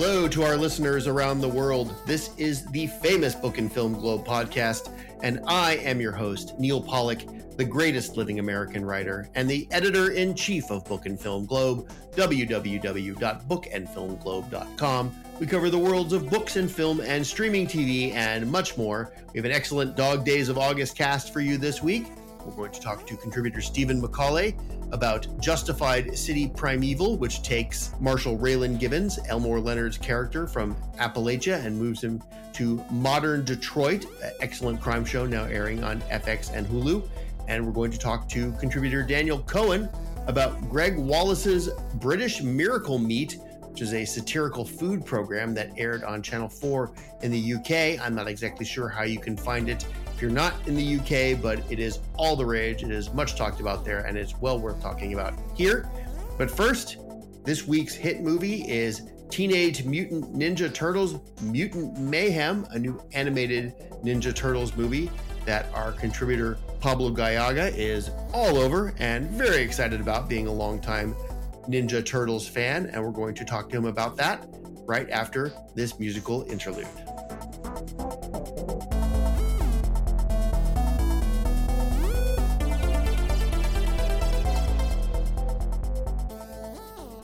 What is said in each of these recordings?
Hello to our listeners around the world. This is the famous Book and Film Globe podcast, and I am your host, Neal Pollack, the greatest living American writer and the editor in chief of Book and Film Globe, www.bookandfilmglobe.com. We cover the worlds of books and film and streaming TV and much more. We have an excellent Dog Days of August cast for you this week. We're going to talk to contributor Stephen Macaulay about Justified City Primeval, which takes Marshal Raylan Givens, Elmore Leonard's character from Appalachia, and moves him to modern Detroit, excellent crime show now airing on FX and Hulu. And we're going to talk to contributor Daniel Cohen about Gregg Wallace's British Miracle Meat, which is a satirical food program that aired on Channel 4 in the UK. I'm not exactly sure how you can find it if you're not in the UK, but it is all the rage. It is much talked about there, and it's well worth talking about here. But first, this week's hit movie is Teenage Mutant Ninja Turtles Mutant Mayhem, a new animated Ninja Turtles movie that our contributor Pablo Gallaga is all over and very excited about being a longtime Ninja Turtles fan. And we're going to talk to him about that right after this musical interlude.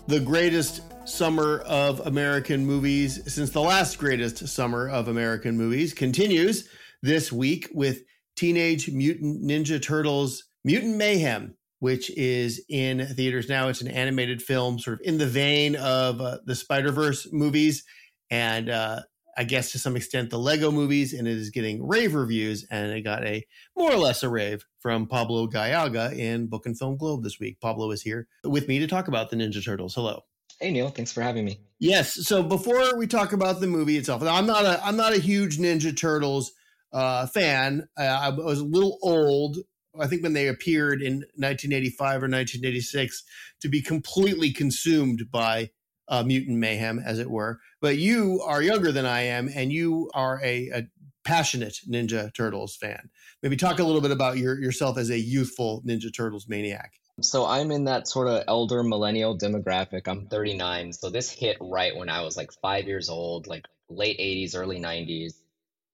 The greatest summer of American movies since the last greatest summer of American movies continues this week with Teenage Mutant Ninja Turtles Mutant Mayhem, which is in theaters now. It's an animated film, sort of in the vein of uh, the Spider Verse movies, and uh, I guess to some extent the Lego movies, and it is getting rave reviews. And it got a more or less a rave from Pablo Gallaga in Book and Film Globe this week. Pablo is here with me to talk about the Ninja Turtles. Hello. Hey Neal, thanks for having me. Yes. So before we talk about the movie itself, I'm not a I'm not a huge Ninja Turtles uh, fan. Uh, I was a little old. I think when they appeared in 1985 or 1986 to be completely consumed by uh, mutant mayhem, as it were. But you are younger than I am, and you are a, a passionate Ninja Turtles fan. Maybe talk a little bit about your, yourself as a youthful Ninja Turtles maniac. So I'm in that sort of elder millennial demographic. I'm 39, so this hit right when I was like five years old, like late 80s, early 90s.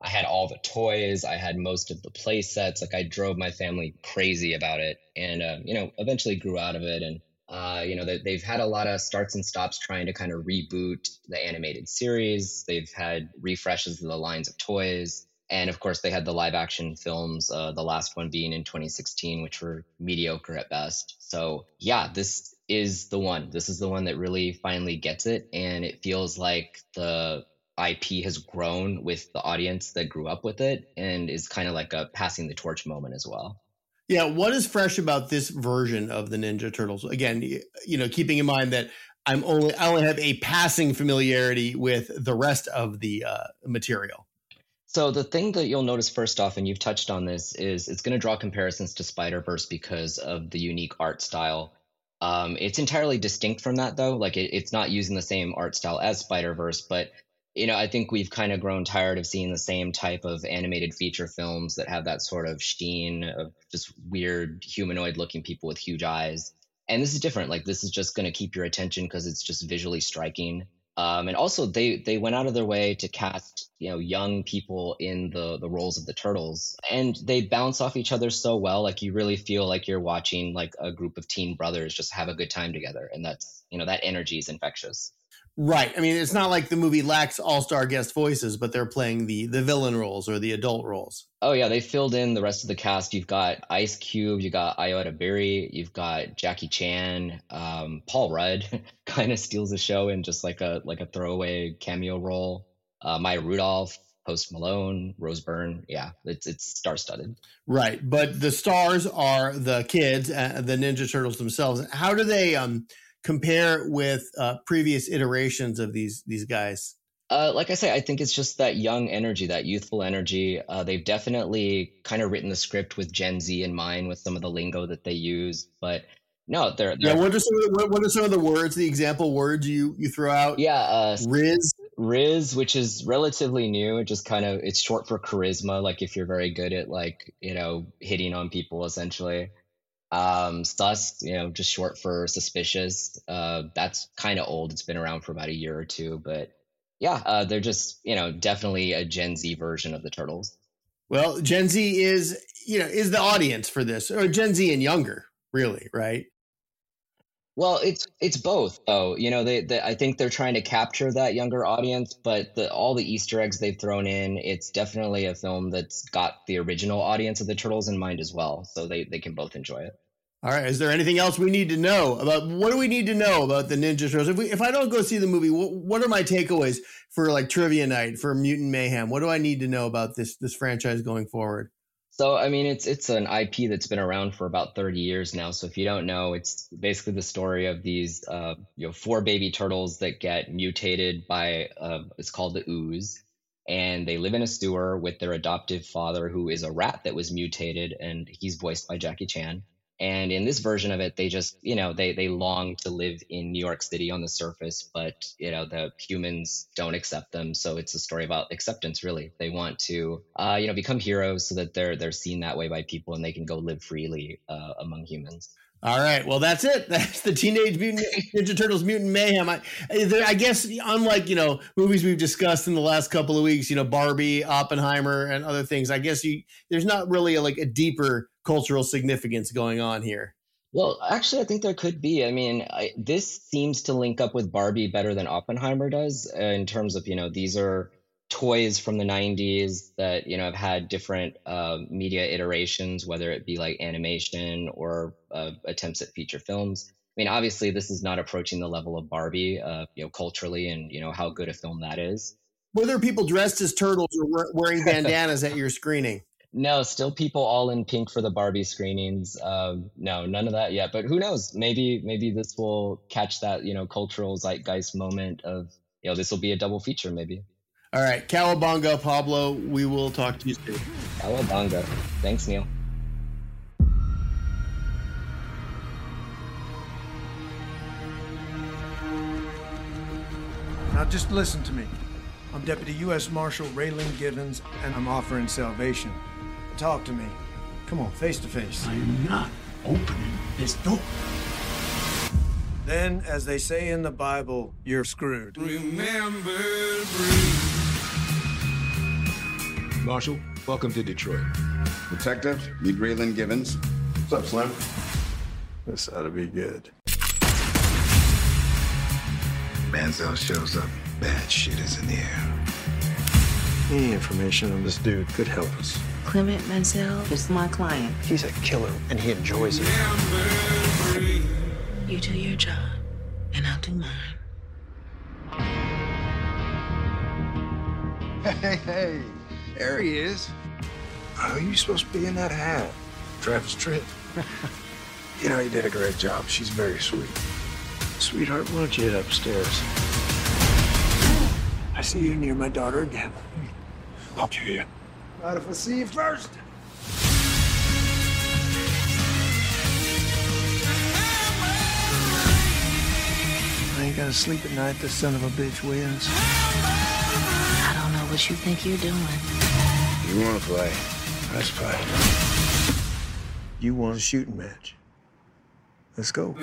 I had all the toys. I had most of the play sets. Like I drove my family crazy about it, and uh, you know, eventually grew out of it. And uh, you know, they, they've had a lot of starts and stops trying to kind of reboot the animated series. They've had refreshes of the lines of toys. And of course, they had the live action films, uh, the last one being in 2016, which were mediocre at best. So, yeah, this is the one. This is the one that really finally gets it. And it feels like the IP has grown with the audience that grew up with it and is kind of like a passing the torch moment as well. Yeah, what is fresh about this version of the Ninja Turtles? Again, you know, keeping in mind that I'm only I only have a passing familiarity with the rest of the uh, material. So the thing that you'll notice first off, and you've touched on this, is it's going to draw comparisons to Spider Verse because of the unique art style. Um, it's entirely distinct from that, though. Like it, it's not using the same art style as Spider Verse, but you know, I think we've kind of grown tired of seeing the same type of animated feature films that have that sort of sheen of just weird humanoid looking people with huge eyes. And this is different. Like this is just going to keep your attention because it's just visually striking. Um, and also they they went out of their way to cast you know young people in the the roles of the turtles. And they bounce off each other so well like you really feel like you're watching like a group of teen brothers just have a good time together. And that's you know that energy is infectious Right. I mean, it's not like the movie lacks all-star guest voices, but they're playing the the villain roles or the adult roles. Oh yeah, they filled in the rest of the cast. You've got Ice Cube, you got Ayo Edebiri, you've got Jackie Chan, um, Paul Rudd kind of steals the show in just like a like a throwaway cameo role. Uh, Maya Rudolph, Post Malone, Rose Byrne. Yeah, it's it's star studded. Right, but the stars are the kids, uh, the Ninja Turtles themselves. How do they um compare with uh, previous iterations of these these guys? Uh, like I say, I think it's just that young energy, that youthful energy. Uh, they've definitely kind of written the script with Gen Z in mind, with some of the lingo that they use. But no, they're, they're yeah. What are some of the, what, what, are some of the words, the example words you you throw out? Yeah, uh, Riz, Riz, which is relatively new. It just kind of it's short for charisma. Like if you're very good at like you know hitting on people, essentially. Um, sus, you know, just short for suspicious. Uh, that's kind of old. It's been around for about a year or two, but Yeah, uh, they're just you know definitely a Gen Z version of the Turtles. Well, Gen Z is you know is the audience for this, or Gen Z and younger, really, right? Well, it's it's both though. You know, they, they I think they're trying to capture that younger audience, but the, all the Easter eggs they've thrown in, it's definitely a film that's got the original audience of the Turtles in mind as well. So they they can both enjoy it. All right. Is there anything else we need to know about what do we need to know about the Ninja Turtles? If we if I don't go see the movie, what, what are my takeaways for like trivia night for Mutant Mayhem? What do I need to know about this this franchise going forward? So I mean, it's it's an IP that's been around for about 30 years now. So if you don't know, it's basically the story of these uh, you know four baby turtles that get mutated by uh, it's called the ooze, and they live in a sewer with their adoptive father, who is a rat that was mutated, and he's voiced by Jackie Chan. And in this version of it, they just, you know, they they long to live in New York City on the surface, but you know, the humans don't accept them. So it's a story about acceptance, really. They want to, uh, you know, become heroes so that they're they're seen that way by people and they can go live freely uh, among humans. All right. Well, that's it. That's the Teenage Mutant Ninja Turtles Mutant Mayhem. I, I guess, unlike, you know, movies we've discussed in the last couple of weeks, you know, Barbie, Oppenheimer, and other things, I guess you there's not really a, like a deeper cultural significance going on here. Well, actually, I think there could be. I mean, I, this seems to link up with Barbie better than Oppenheimer does uh, in terms of, you know, these are toys from the 90s that you know have had different uh, media iterations whether it be like animation or uh, attempts at feature films i mean obviously this is not approaching the level of barbie uh, you know culturally and you know how good a film that is were there people dressed as turtles or wearing bandanas at your screening no still people all in pink for the barbie screenings um, no none of that yet but who knows maybe maybe this will catch that you know cultural zeitgeist moment of you know this will be a double feature maybe all right, Cowabunga, Pablo. We will talk to you soon. Cowabunga. Thanks, Neal. Now just listen to me. I'm Deputy U.S. Marshal Raylan Givens, and I'm offering salvation. Talk to me. Come on, face to face. I am not opening this door. Then, as they say in the Bible, you're screwed. Remember, breathe. Marshal, welcome to Detroit. Detective, meet Raylan Givens. What's up, Slim? This ought to be good. Mansell shows up. Bad shit is in the air. Any information on this dude could help us. Clement Mansell is my client. He's a killer, and he enjoys it. You do your job, and I'll do mine. Hey, hey, there he is. How are you supposed to be in that hat? Travis Tritt. you know, you did a great job. She's very sweet. Sweetheart, why don't you head upstairs? I see you near my daughter again. I'll kill you. Not if I see you first. I ain't gotta sleep at night. This son of a bitch wins. I don't know what you think you're doing. You want to play? Let's play. You want a shooting match? Let's go.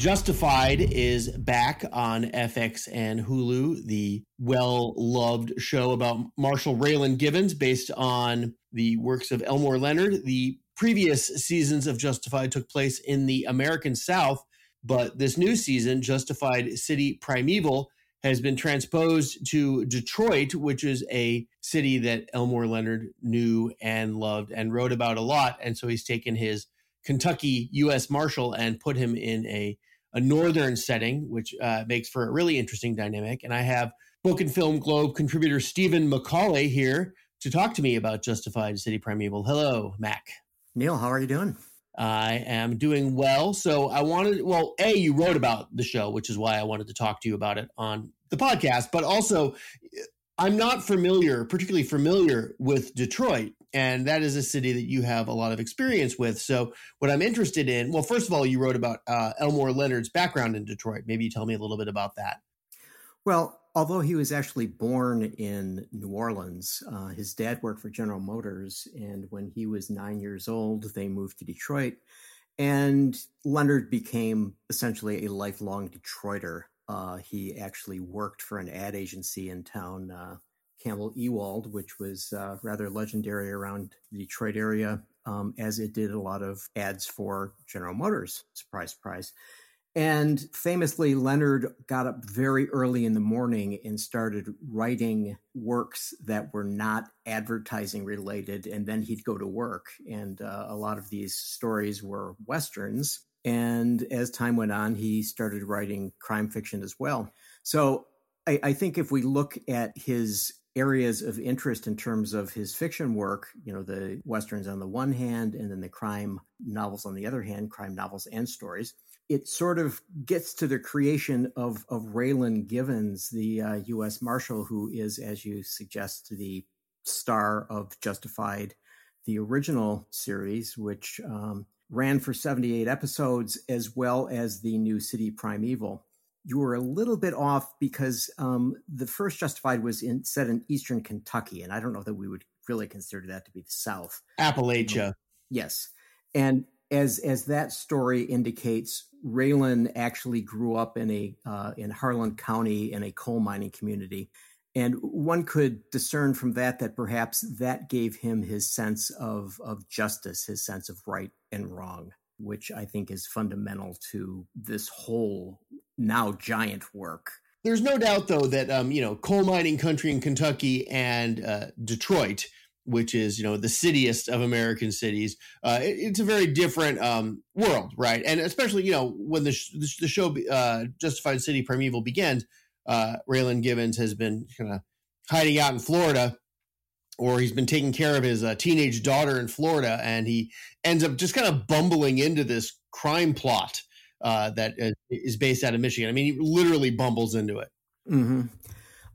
Justified is back on FX and Hulu, the well loved show about Marshal Raylan Givens, based on the works of Elmore Leonard. The previous seasons of Justified took place in the American South, but this new season, Justified City Primeval, has been transposed to Detroit, which is a city that Elmore Leonard knew and loved and wrote about a lot. And so he's taken his Kentucky U.S. Marshal and put him in a, a northern setting, which uh, makes for a really interesting dynamic. And I have Book and Film Globe contributor Stephen Macaulay here to talk to me about Justified City Primeval. Hello, Mac. Neal, how are you doing? I am doing well. So I wanted, well, A, you wrote about the show, which is why I wanted to talk to you about it on the podcast, but also I'm not familiar, particularly familiar with Detroit. And that is a city that you have a lot of experience with. So, what I'm interested in, well, first of all, you wrote about uh, Elmore Leonard's background in Detroit. Maybe you tell me a little bit about that. Well, although he was actually born in New Orleans, uh, his dad worked for General Motors. And when he was nine years old, they moved to Detroit. And Leonard became essentially a lifelong Detroiter. Uh, he actually worked for an ad agency in town, uh, Campbell Ewald, which was uh, rather legendary around the Detroit area, um, as it did a lot of ads for General Motors. Surprise, surprise. And famously, Leonard got up very early in the morning and started writing works that were not advertising related. And then he'd go to work. And uh, a lot of these stories were Westerns. And as time went on, he started writing crime fiction as well. So I, I think if we look at his areas of interest in terms of his fiction work, you know, the Westerns on the one hand, and then the crime novels on the other hand, crime novels and stories it sort of gets to the creation of of Raylan Givens, the uh, U.S. Marshal, who is, as you suggest, the star of Justified, the original series, which um, ran for 78 episodes, as well as the new City Primeval. You were a little bit off because um, the first Justified was in, set in eastern Kentucky, and I don't know that we would really consider that to be the South. Appalachia. Yes, and as as that story indicates, Raylan actually grew up in a uh, in Harlan County in a coal mining community, and one could discern from that that perhaps that gave him his sense of of justice, his sense of right and wrong, which I think is fundamental to this whole now giant work. There's no doubt, though, that um, you know coal mining country in Kentucky and uh, Detroit which is you know the cityest of American cities. Uh, it, it's a very different um, world, right? And especially you know when the sh- the show uh, Justified City Primeval begins, uh, Raylan Givens has been kind of hiding out in Florida, or he's been taking care of his uh, teenage daughter in Florida, and he ends up just kind of bumbling into this crime plot uh, that is based out of Michigan. I mean, he literally bumbles into it. Mm-hmm.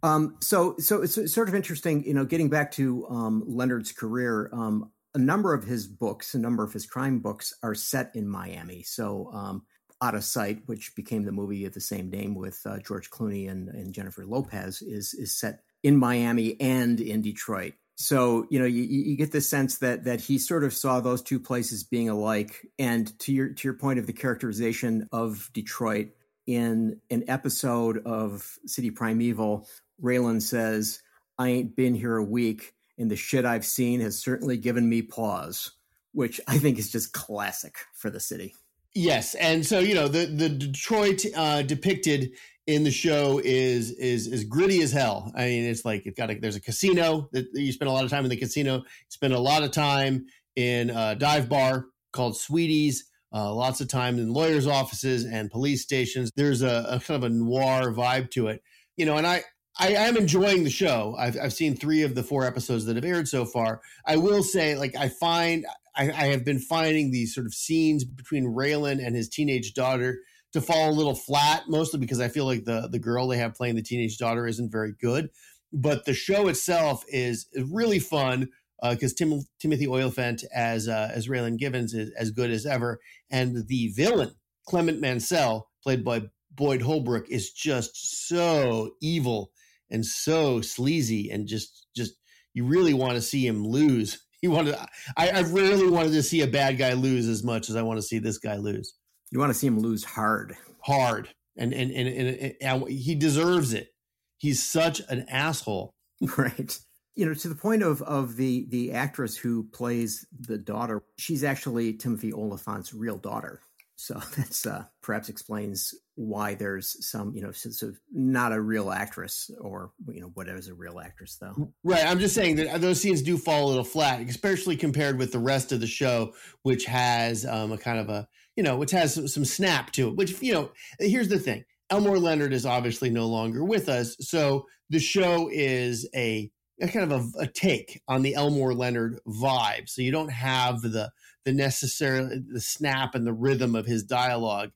Um, so, so it's sort of interesting, you know, getting back to um, Leonard's career. Um, a number of his books, a number of his crime books, are set in Miami. So, um, Out of Sight, which became the movie of the same name with uh, George Clooney and, and, Jennifer Lopez, is is set in Miami and in Detroit. So, you know, you, you get the sense that that he sort of saw those two places being alike. And to your to your point of the characterization of Detroit in an episode of City Primeval Raylan says, I ain't been here a week, and the shit I've seen has certainly given me pause, which I think is just classic for the city. Yes, and so you know the the Detroit uh, depicted in the show is is is gritty as hell. I mean, it's like it got a, there's a casino that you spend a lot of time in the casino. Spend a lot of time in a dive bar called Sweeties. Uh, lots of time in lawyers' offices and police stations. There's a, a kind of a noir vibe to it, you know. And I I am enjoying the show. I've, I've seen three of the four episodes that have aired so far. I will say, like, I find I, I have been finding these sort of scenes between Raylan and his teenage daughter to fall a little flat, mostly because I feel like the the girl they have playing the teenage daughter isn't very good. But the show itself is, really fun because uh, Tim, Timothy Olyphant as uh, as Raylan Givens is as good as ever, and the villain Clement Mansell, played by Boyd Holbrook, is just so evil and so sleazy and just just you really want to see him lose. You want to. I, I rarely wanted to see a bad guy lose as much as I want to see this guy lose. You want to see him lose hard, hard, and and and, and, and he deserves it. He's such an asshole, right? You know, to the point of of the the actress who plays the daughter, she's actually Timothy Olyphant's real daughter. So that's uh, perhaps explains why there's some, you know, so, so, not a real actress or, you know, whatever is a real actress though. Right. I'm just saying that those scenes do fall a little flat, especially compared with the rest of the show, which has um, a kind of a, you know, which has some, some snap to it, which, you know, here's the thing. Elmore Leonard is obviously no longer with us. So the show is a, a kind of a, a take on the Elmore Leonard vibe. So you don't have the, the necessary the snap and the rhythm of his dialogue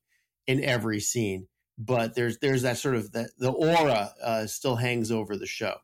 in every scene but there's there's that sort of the, the aura uh, still hangs over the show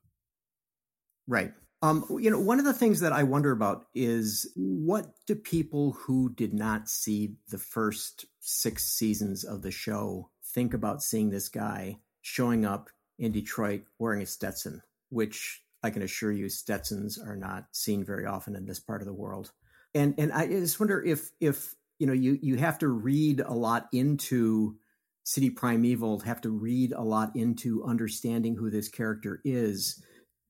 right um, you know one of the things that i wonder about is what do people who did not see the first six seasons of the show think about seeing this guy showing up in detroit wearing a stetson which i can assure you stetsons are not seen very often in this part of the world. And and I just wonder if if you know you you have to read a lot into City Primeval, have to read a lot into understanding who this character is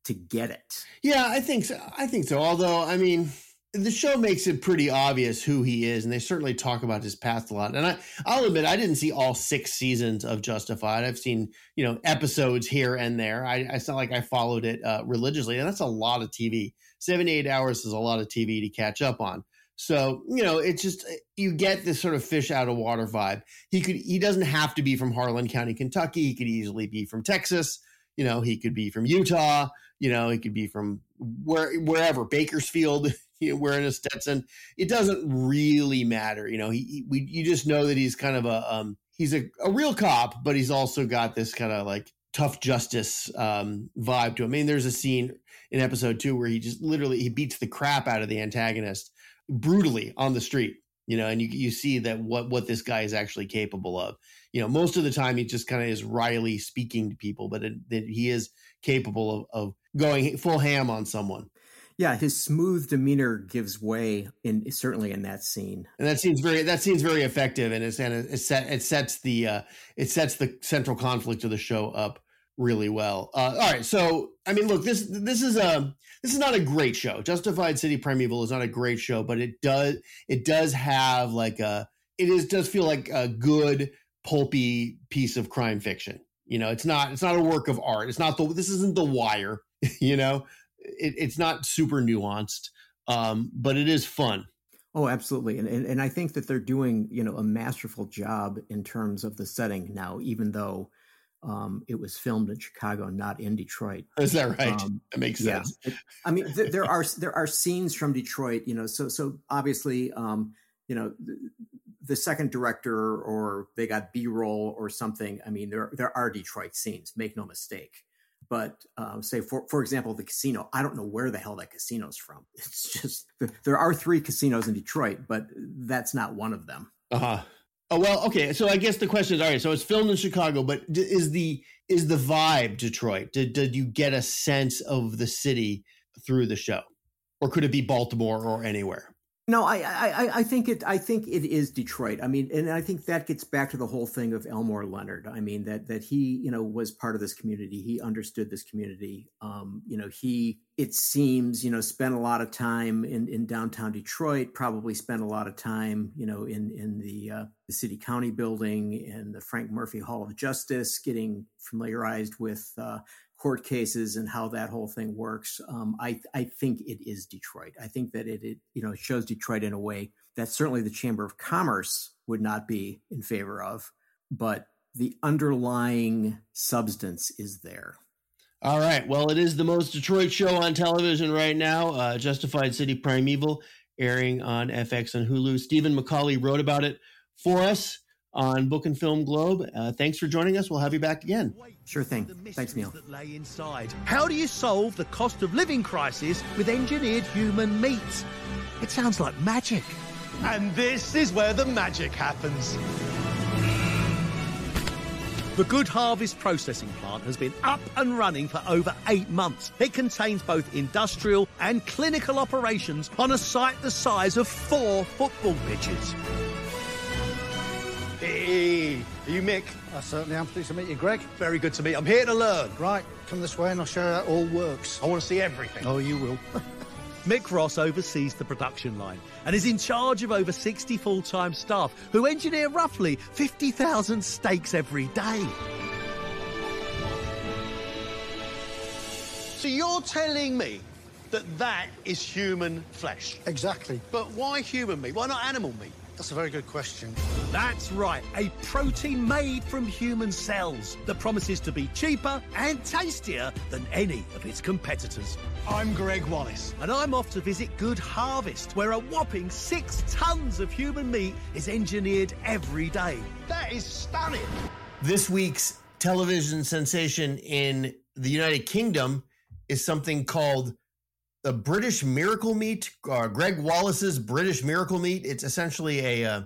to get it. Yeah, I think so. I think so. Although, I mean, the show makes it pretty obvious who he is, and they certainly talk about his past a lot. And I, I'll admit, I didn't see all six seasons of Justified. I've seen, you know, episodes here and there. I, it's not like I followed it uh, religiously, and that's a lot of TV. Seventy-eight hours is a lot of TV to catch up on. So you know, it's just you get this sort of fish out of water vibe. He could, he doesn't have to be from Harlan County, Kentucky. He could easily be from Texas. You know, he could be from Utah. You know, he could be from where wherever Bakersfield. you know, wearing a Stetson. It doesn't really matter. You know, he, he we you just know that he's kind of a um he's a, a real cop, but he's also got this kind of like tough justice um vibe to him. I mean, there's a scene in episode two where he just literally he beats the crap out of the antagonist brutally on the street. You know, and you you see that what what this guy is actually capable of. You know, most of the time he just kind of is wryly speaking to people, but it, that he is capable of, of going full ham on someone. Yeah, his smooth demeanor gives way in certainly in that scene, and that seems very that seems very effective, and it's and it, set, it sets the uh, it sets the central conflict of the show up really well. Uh, all right, so I mean, look this this is a this is not a great show. Justified City Primeval is not a great show, but it does it does have like a it is does feel like a good pulpy piece of crime fiction. You know, it's not it's not a work of art. It's not the this isn't The Wire. You know, it, it's not super nuanced, um, but it is fun. Oh, absolutely, and, and and I think that they're doing you know a masterful job in terms of the setting now, even though um, it was filmed in Chicago, not in Detroit. Is that right? Um, that makes sense. Yeah. I mean, th- there are there are scenes from Detroit, you know. So so obviously, um, you know, the, the second director or they got B roll or something. I mean, there there are Detroit scenes. Make no mistake. But uh, say for for example, the casino. I don't know where the hell that casino's from. It's just there are three casinos in Detroit, but that's not one of them. Uh huh. Oh well, okay. So I guess the question is, all right. So it's filmed in Chicago, but is the is the vibe Detroit? Did did you get a sense of the city through the show, or could it be Baltimore or anywhere? No, I, I, I think it. I think it is Detroit. I mean, and I think that gets back to the whole thing of Elmore Leonard. I mean that that he, you know, was part of this community. He understood this community. Um, you know, he it seems, you know, spent a lot of time in, in downtown Detroit. Probably spent a lot of time, you know, in in the uh, the city county building and the Frank Murphy Hall of Justice, getting familiarized with uh, court cases and how that whole thing works. Um, I I think it is Detroit. I think that it, it you know shows Detroit in a way that certainly the Chamber of Commerce would not be in favor of, but the underlying substance is there. All right. Well, it is the most Detroit show on television right now. Uh, Justified City Primeval, airing on FX and Hulu. Stephen Macaulay wrote about it for us on Book and Film Globe. Uh, thanks for joining us. We'll have you back again. Sure thing. Thanks, Neal. That lay inside. How do you solve the cost of living crisis with engineered human meat? It sounds like magic. And this is where the magic happens. The Good Harvest processing plant has been up and running for over eight months. It contains both industrial and clinical operations on a site the size of four football pitches. Hey, are you Mick? I certainly am pleased to meet you, Gregg. Very good to meet. I'm here to learn. Right, come this way and I'll show you how it all works. I want to see everything. Oh, you will. Mick Ross oversees the production line and is in charge of over 60 full-time staff who engineer roughly 50,000 steaks every day. So you're telling me that that is human flesh? Exactly. But why human meat? Why not animal meat? That's a very good question. That's right, a protein made from human cells that promises to be cheaper and tastier than any of its competitors. I'm Gregg Wallace. And I'm off to visit Good Harvest, where a whopping six tons of human meat is engineered every day. That is stunning. This week's television sensation in the United Kingdom is something called the British Miracle Meat, uh, Gregg Wallace's British Miracle Meat. It's essentially a uh,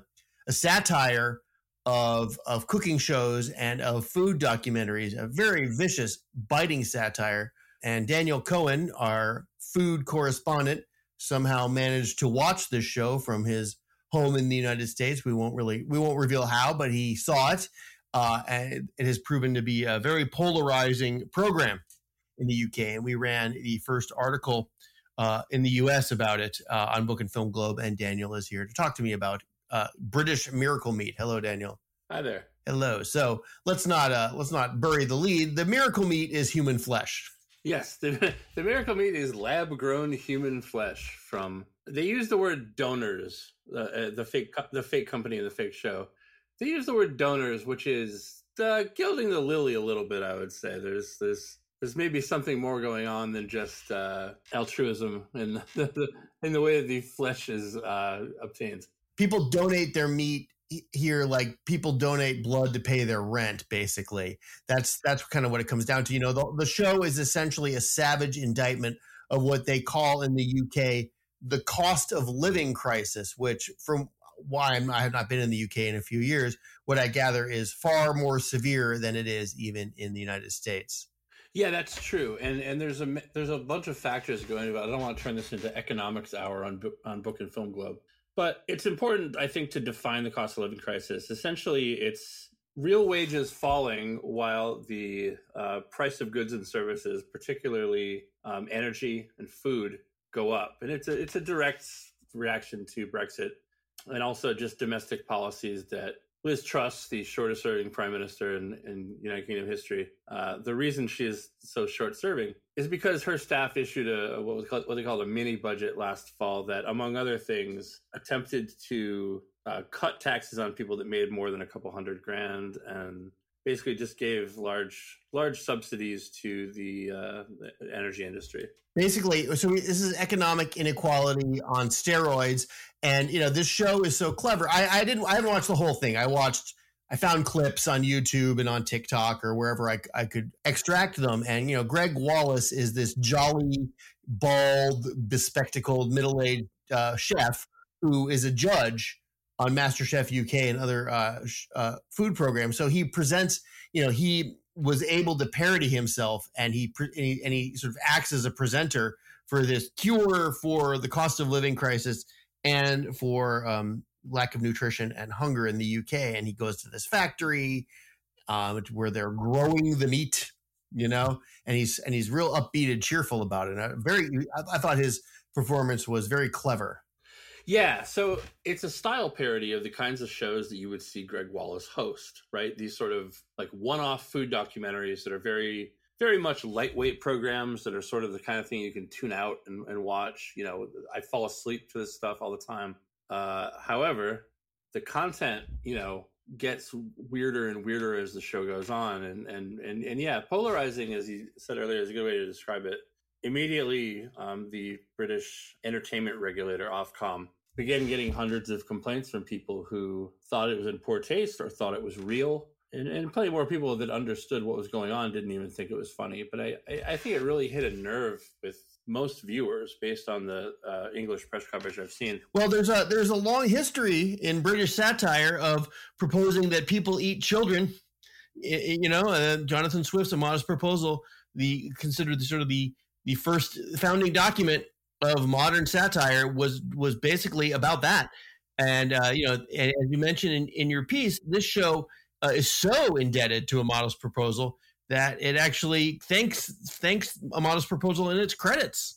a satire of of cooking shows and of food documentaries. A very vicious, biting satire. And Daniel Cohen, our food correspondent, somehow managed to watch this show from his home in the United States. We won't really we won't reveal how, but he saw it, uh, and it has proven to be a very polarizing program in the UK. And we ran the first article uh, in the US about it uh, on Book and Film Globe, and Daniel is here to talk to me about uh, British Miracle Meat. Hello, Daniel. Hi there. Hello. So let's not uh, let's not bury the lead. The Miracle Meat is human flesh. Yes, the, the miracle meat is lab grown human flesh from. They use the word donors, uh, uh, the fake the fake company and the fake show. They use the word donors, which is uh, gilding the lily a little bit. I would say there's there's there's maybe something more going on than just uh, altruism in the, in the way that the flesh is uh, obtained. People donate their meat here like people donate blood to pay their rent basically that's that's kind of what it comes down to you know the, the show is essentially a savage indictment of what they call in the uk the cost of living crisis which from why I'm, i have not been in the uk in a few years what i gather is far more severe than it is even in the united states yeah, that's true, and and there's a there's a bunch of factors going about. I don't want to turn this into economics hour on on Book and Film Globe, but it's important, I think, to define the cost of living crisis. Essentially, it's real wages falling while the uh, price of goods and services, particularly um, energy and food, go up. And it's a, it's a direct reaction to Brexit and also just domestic policies that Liz Truss, the shortest serving prime minister in, in United Kingdom history, uh, the reason she is so short serving is because her staff issued a what was called, what they called a mini budget last fall that, among other things, attempted to uh, cut taxes on people that made more than a couple hundred grand and basically just gave large large subsidies to the, uh, energy industry. Basically, so this is economic inequality on steroids, and you know this show is so clever. I, I didn't I haven't watched the whole thing. I watched. I found clips on YouTube and on TikTok or wherever I, I could extract them. And, you know, Gregg Wallace is this jolly, bald, bespectacled, middle aged uh, chef who is a judge on MasterChef UK and other uh, uh, food programs. So he presents, you know, he was able to parody himself, and he, and he and he sort of acts as a presenter for this cure for the cost of living crisis and for um, lack of nutrition and hunger in the UK. And he goes to this factory um, where they're growing the meat, you know, and he's and he's real upbeat and cheerful about it. And I, very, I, I thought his performance was very clever. Yeah, so it's a style parody of the kinds of shows that you would see Gregg Wallace host, right? These sort of like one-off food documentaries that are very very much lightweight programs that are sort of the kind of thing you can tune out and, and watch. You know, I fall asleep to this stuff all the time. Uh, however, the content, you know, gets weirder and weirder as the show goes on, and and and and yeah, polarizing, as you said earlier, is a good way to describe it. Immediately, um, the British entertainment regulator Ofcom began getting hundreds of complaints from people who thought it was in poor taste or thought it was real. And, and plenty more people that understood what was going on didn't even think it was funny. But I, I, think it really hit a nerve with most viewers based on the uh, English press coverage I've seen. Well, there's a there's a long history in British satire of proposing that people eat children. You know, uh, Jonathan Swift's A Modest Proposal, the considered the sort of the the first founding document of modern satire was was basically about that. And uh, you know, as you mentioned in, in your piece, this show uh, is so indebted to a modest proposal that it actually thanks thanks a modest proposal in its credits.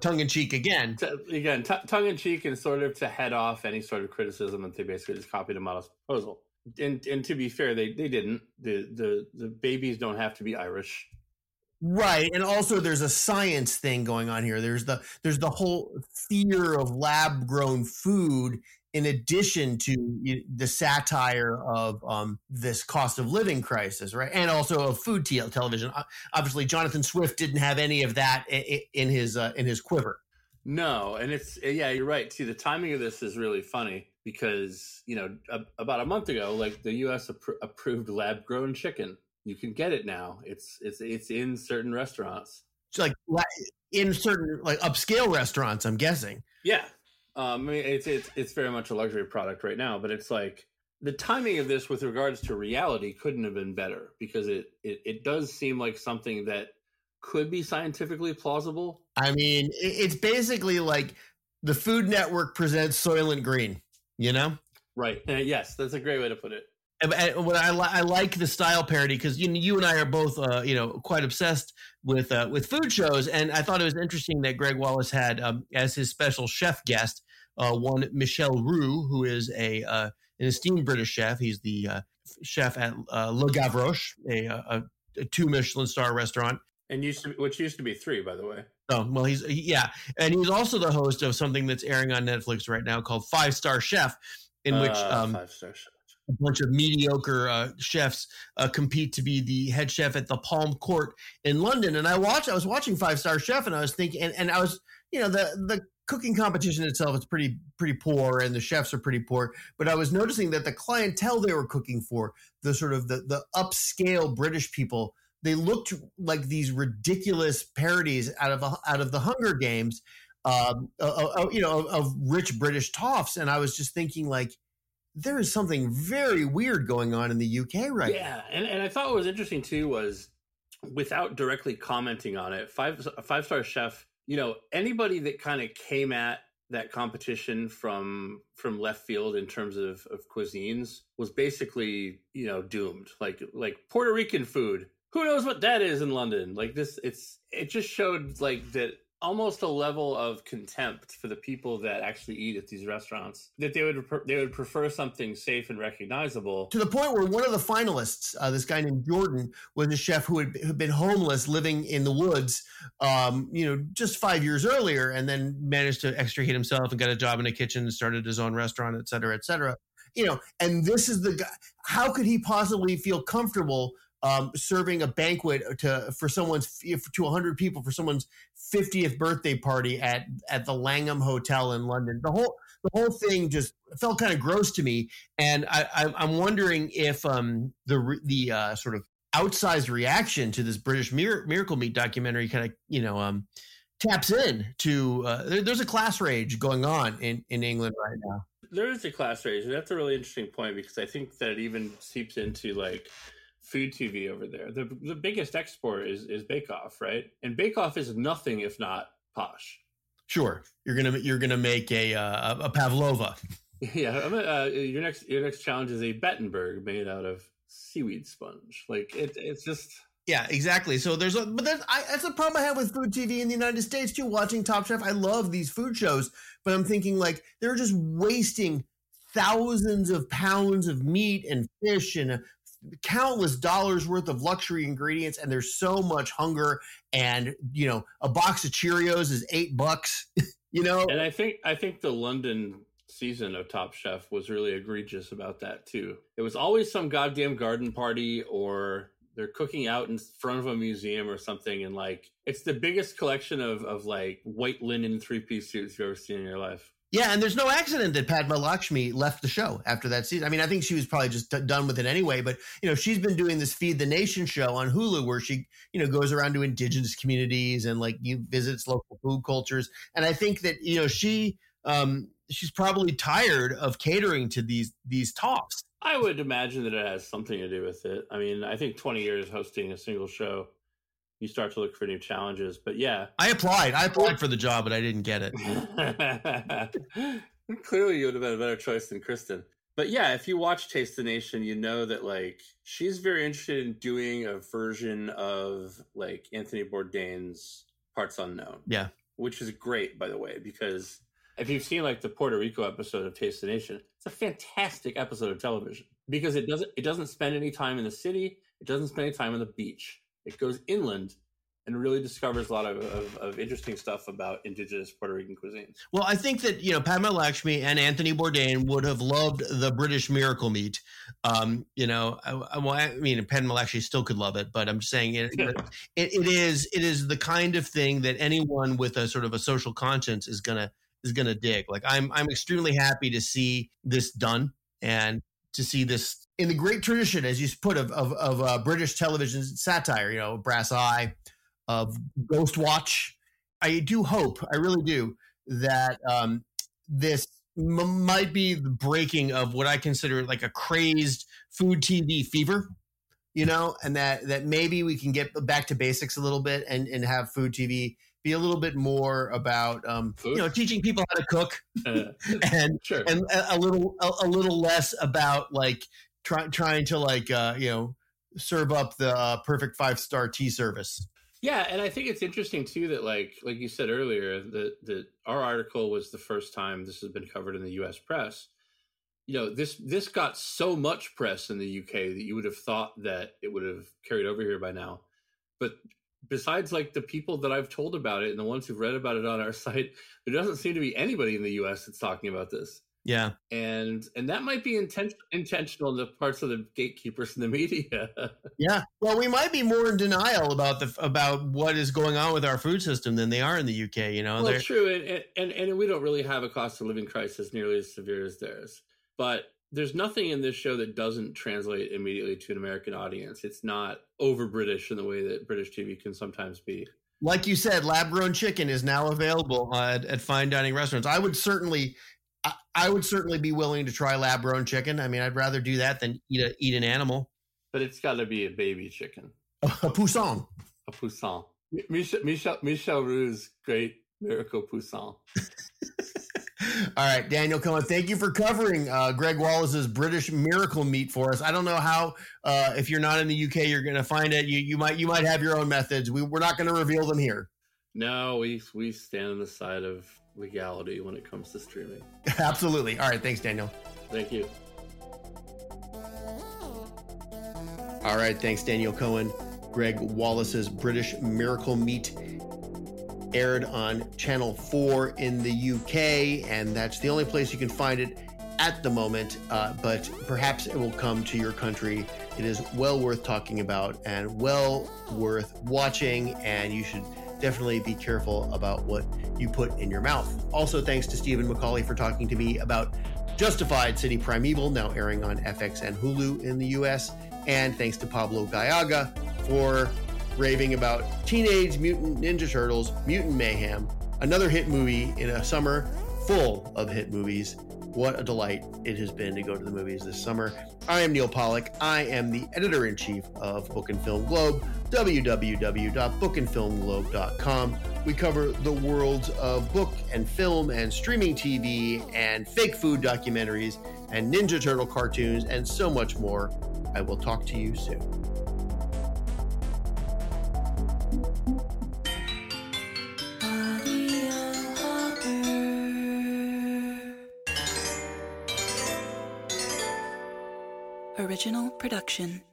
Tongue in cheek again. Again, t- tongue in cheek, and sort of to head off any sort of criticism that they basically just copied a modest proposal. And and to be fair, they they didn't. The the the babies don't have to be Irish. Right, and also there's a science thing going on here. There's the there's the whole fear of lab grown food in addition to the satire of um, this cost of living crisis, right? And also of food te- television. Obviously, Jonathan Swift didn't have any of that in his uh, in his quiver. No, and it's yeah, you're right. See, the timing of this is really funny because you know a, about a month ago, like the U.S. Appro- approved lab grown chicken you can get it now. It's it's it's in certain restaurants. It's like in certain like upscale restaurants, I'm guessing. Yeah, um, I mean it's it's it's very much a luxury product right now, but it's like the timing of this with regards to reality couldn't have been better because it it, it does seem like something that could be scientifically plausible. I mean, it's basically like the Food Network presents Soylent Green. You know, right? Uh, yes, that's a great way to put it. And, and what I, li- I like the style parody because you you and I are both uh, you know quite obsessed with uh, with food shows, and I thought it was interesting that Gregg Wallace had um, as his special chef guest uh, one Michel Roux, who is a uh, an esteemed British chef. He's the uh, chef at uh, Le Gavroche, a, a, a two Michelin star restaurant, and used to which used to be three, by the way. Oh well, he's yeah, and he's also the host of something that's airing on Netflix right now called Five Star Chef, in which um, five star chef. A bunch of mediocre uh, chefs uh, compete to be the head chef at the Palm Court in London. And I watched, I was watching Five Star Chef, and I was thinking, and, and I was, you know, the the cooking competition itself is pretty pretty poor, and the chefs are pretty poor. But I was noticing that the clientele they were cooking for, the sort of the the upscale British people, they looked like these ridiculous parodies out of out of the Hunger Games. Um, uh, you know, of, of rich British toffs, and I was just thinking, like, there is something very weird going on in the UK right now. yeah, and, and I thought what was interesting too was without directly commenting on it, five five star chef. You know, anybody that kind of came at that competition from from left field in terms of, of cuisines was basically you know doomed. Like like Puerto Rican food. Who knows what that is in London? Like this, it's it just showed like that almost a level of contempt for the people that actually eat at these restaurants that they would they would prefer something safe and recognizable to the point where one of the finalists, uh, this guy named Jordan, was a chef who had, been homeless, living in the woods, um, you know, just five years earlier, and then managed to extricate himself and got a job in a kitchen and started his own restaurant, et cetera, et cetera. You know, and this is the guy. How could he possibly feel comfortable um, serving a banquet to for someone's to 100 people for someone's 50th birthday party at at the Langham Hotel in London. The whole the whole thing just felt kind of gross to me, and I, I, I'm wondering if um, the the uh, sort of outsized reaction to this British Mir- Miracle Meat documentary kind of you know um, taps in to uh, there, there's a class rage going on in in England right now. There is a class rage, and that's a really interesting point because I think that even seeps into like food TV over there. The the biggest export is is Bake Off, right? And Bake Off is nothing if not posh. Sure, you're gonna you're gonna make a uh, a pavlova. Yeah, uh, your next your next challenge is a Battenberg made out of seaweed sponge. Like it, it's just yeah, exactly. So there's a but that's I, that's a problem I have with food TV in the United States too. Watching Top Chef, I love these food shows, but I'm thinking like they're just wasting thousands of pounds of meat and fish and countless dollars worth of luxury ingredients and there's so much hunger and you know a box of cheerios is eight bucks you know? And i think i think the london season of top chef was really egregious about that too. It was always some goddamn garden party or they're cooking out in front of a museum or something and like it's the biggest collection of of like white linen three-piece suits you've ever seen in your life yeah, and there's no accident that Padma Lakshmi left the show after that season. I mean, I think she was probably just d- done with it anyway. But you know, she's been doing this Feed the Nation show on Hulu, where she you know goes around to indigenous communities and like you visits local food cultures. And I think that you know she um, she's probably tired of catering to these these talks. I would imagine that it has something to do with it. I mean, I think 20 years hosting a single show you start to look for new challenges. But yeah, I applied. I applied for the job, but I didn't get it. Clearly, you would have been a better choice than Kristen. But yeah, if you watch Taste the Nation, you know that like she's very interested in doing a version of like Anthony Bourdain's Parts Unknown. Yeah, which is great, by the way, because if you've seen like the Puerto Rico episode of Taste the Nation, it's a fantastic episode of television because it doesn't it doesn't spend any time in the city, it doesn't spend any time on the beach it goes inland and really discovers a lot of, of, of, interesting stuff about indigenous Puerto Rican cuisine. Well, I think that you know Padma Lakshmi and Anthony Bourdain would have loved the British Miracle Meat. Um, you know, I, I, well, I mean, Padma Lakshmi still could love it, but I'm just saying it, it, it is it is the kind of thing that anyone with a sort of a social conscience is gonna is gonna dig. Like I'm I'm extremely happy to see this done and to see this in the great tradition, as you put, of of, of uh, British television satire. You know, Brass Eye, of Ghost Watch. I do hope, I really do, that um, this m- might be the breaking of what I consider like a crazed food TV fever. You know, and that that maybe we can get back to basics a little bit and and have food TV be a little bit more about um, you know teaching people how to cook, Uh, and sure. and a, a little a, a little less about like try, trying to like uh, you know serve up the uh, perfect five star tea service. Yeah, and I think it's interesting too that like like you said earlier that that our article was the first time this has been covered in the U.S. press. You know this this got so much press in the UK that you would have thought that it would have carried over here by now, but besides like the people that I've told about it and the ones who've read about it on our site, there doesn't seem to be anybody in the U.S. that's talking about this Yeah, and and that might be inten- intentional in the parts of the gatekeepers in the media. yeah. Well, we might be more in denial about the about what is going on with our food system than they are in the UK. You know, well, true, and, and and we don't really have a cost of living crisis nearly as severe as theirs. But there's nothing in this show that doesn't translate immediately to an American audience. It's not over British in the way that British TV can sometimes be. like you said, lab grown chicken is now available at, at fine dining restaurants. I would certainly, I, I would certainly be willing to try lab grown chicken. I mean, I'd rather do that than eat a eat an animal. But it's got to be a baby chicken, A poussin. a poussin. Michel Michel Michel Roux's great miracle poussin. All right, Daniel Cohen, thank you for covering uh, Gregg Wallace's British Miracle Meat for us. I don't know how, uh, if you're not in the UK, you're going to find it. You you might you might have your own methods. We we're not going to reveal them here. No, we we stand on the side of legality when it comes to streaming. Absolutely. All right, thanks, Daniel. Thank you. All right, thanks, Daniel Cohen. Gregg Wallace's British Miracle Meat aired on Channel 4 in the UK, and that's the only place you can find it at the moment, uh, but perhaps it will come to your country. It is well worth talking about and well worth watching, and you should definitely be careful about what you put in your mouth. Also, thanks to Stephen Macaulay for talking to me about Justified City Primeval, now airing on FX and Hulu in the US. And thanks to Pablo Gallaga for raving about Teenage Mutant Ninja Turtles, Mutant Mayhem, another hit movie in a summer full of hit movies. What a delight it has been to go to the movies this summer. I am Neal Pollack. I am the editor in chief of Book and Film Globe, www.bookandfilmglobe.com. We cover the worlds of book and film and streaming TV and fake food documentaries and Ninja Turtle cartoons and so much more. I will talk to you soon. Original production.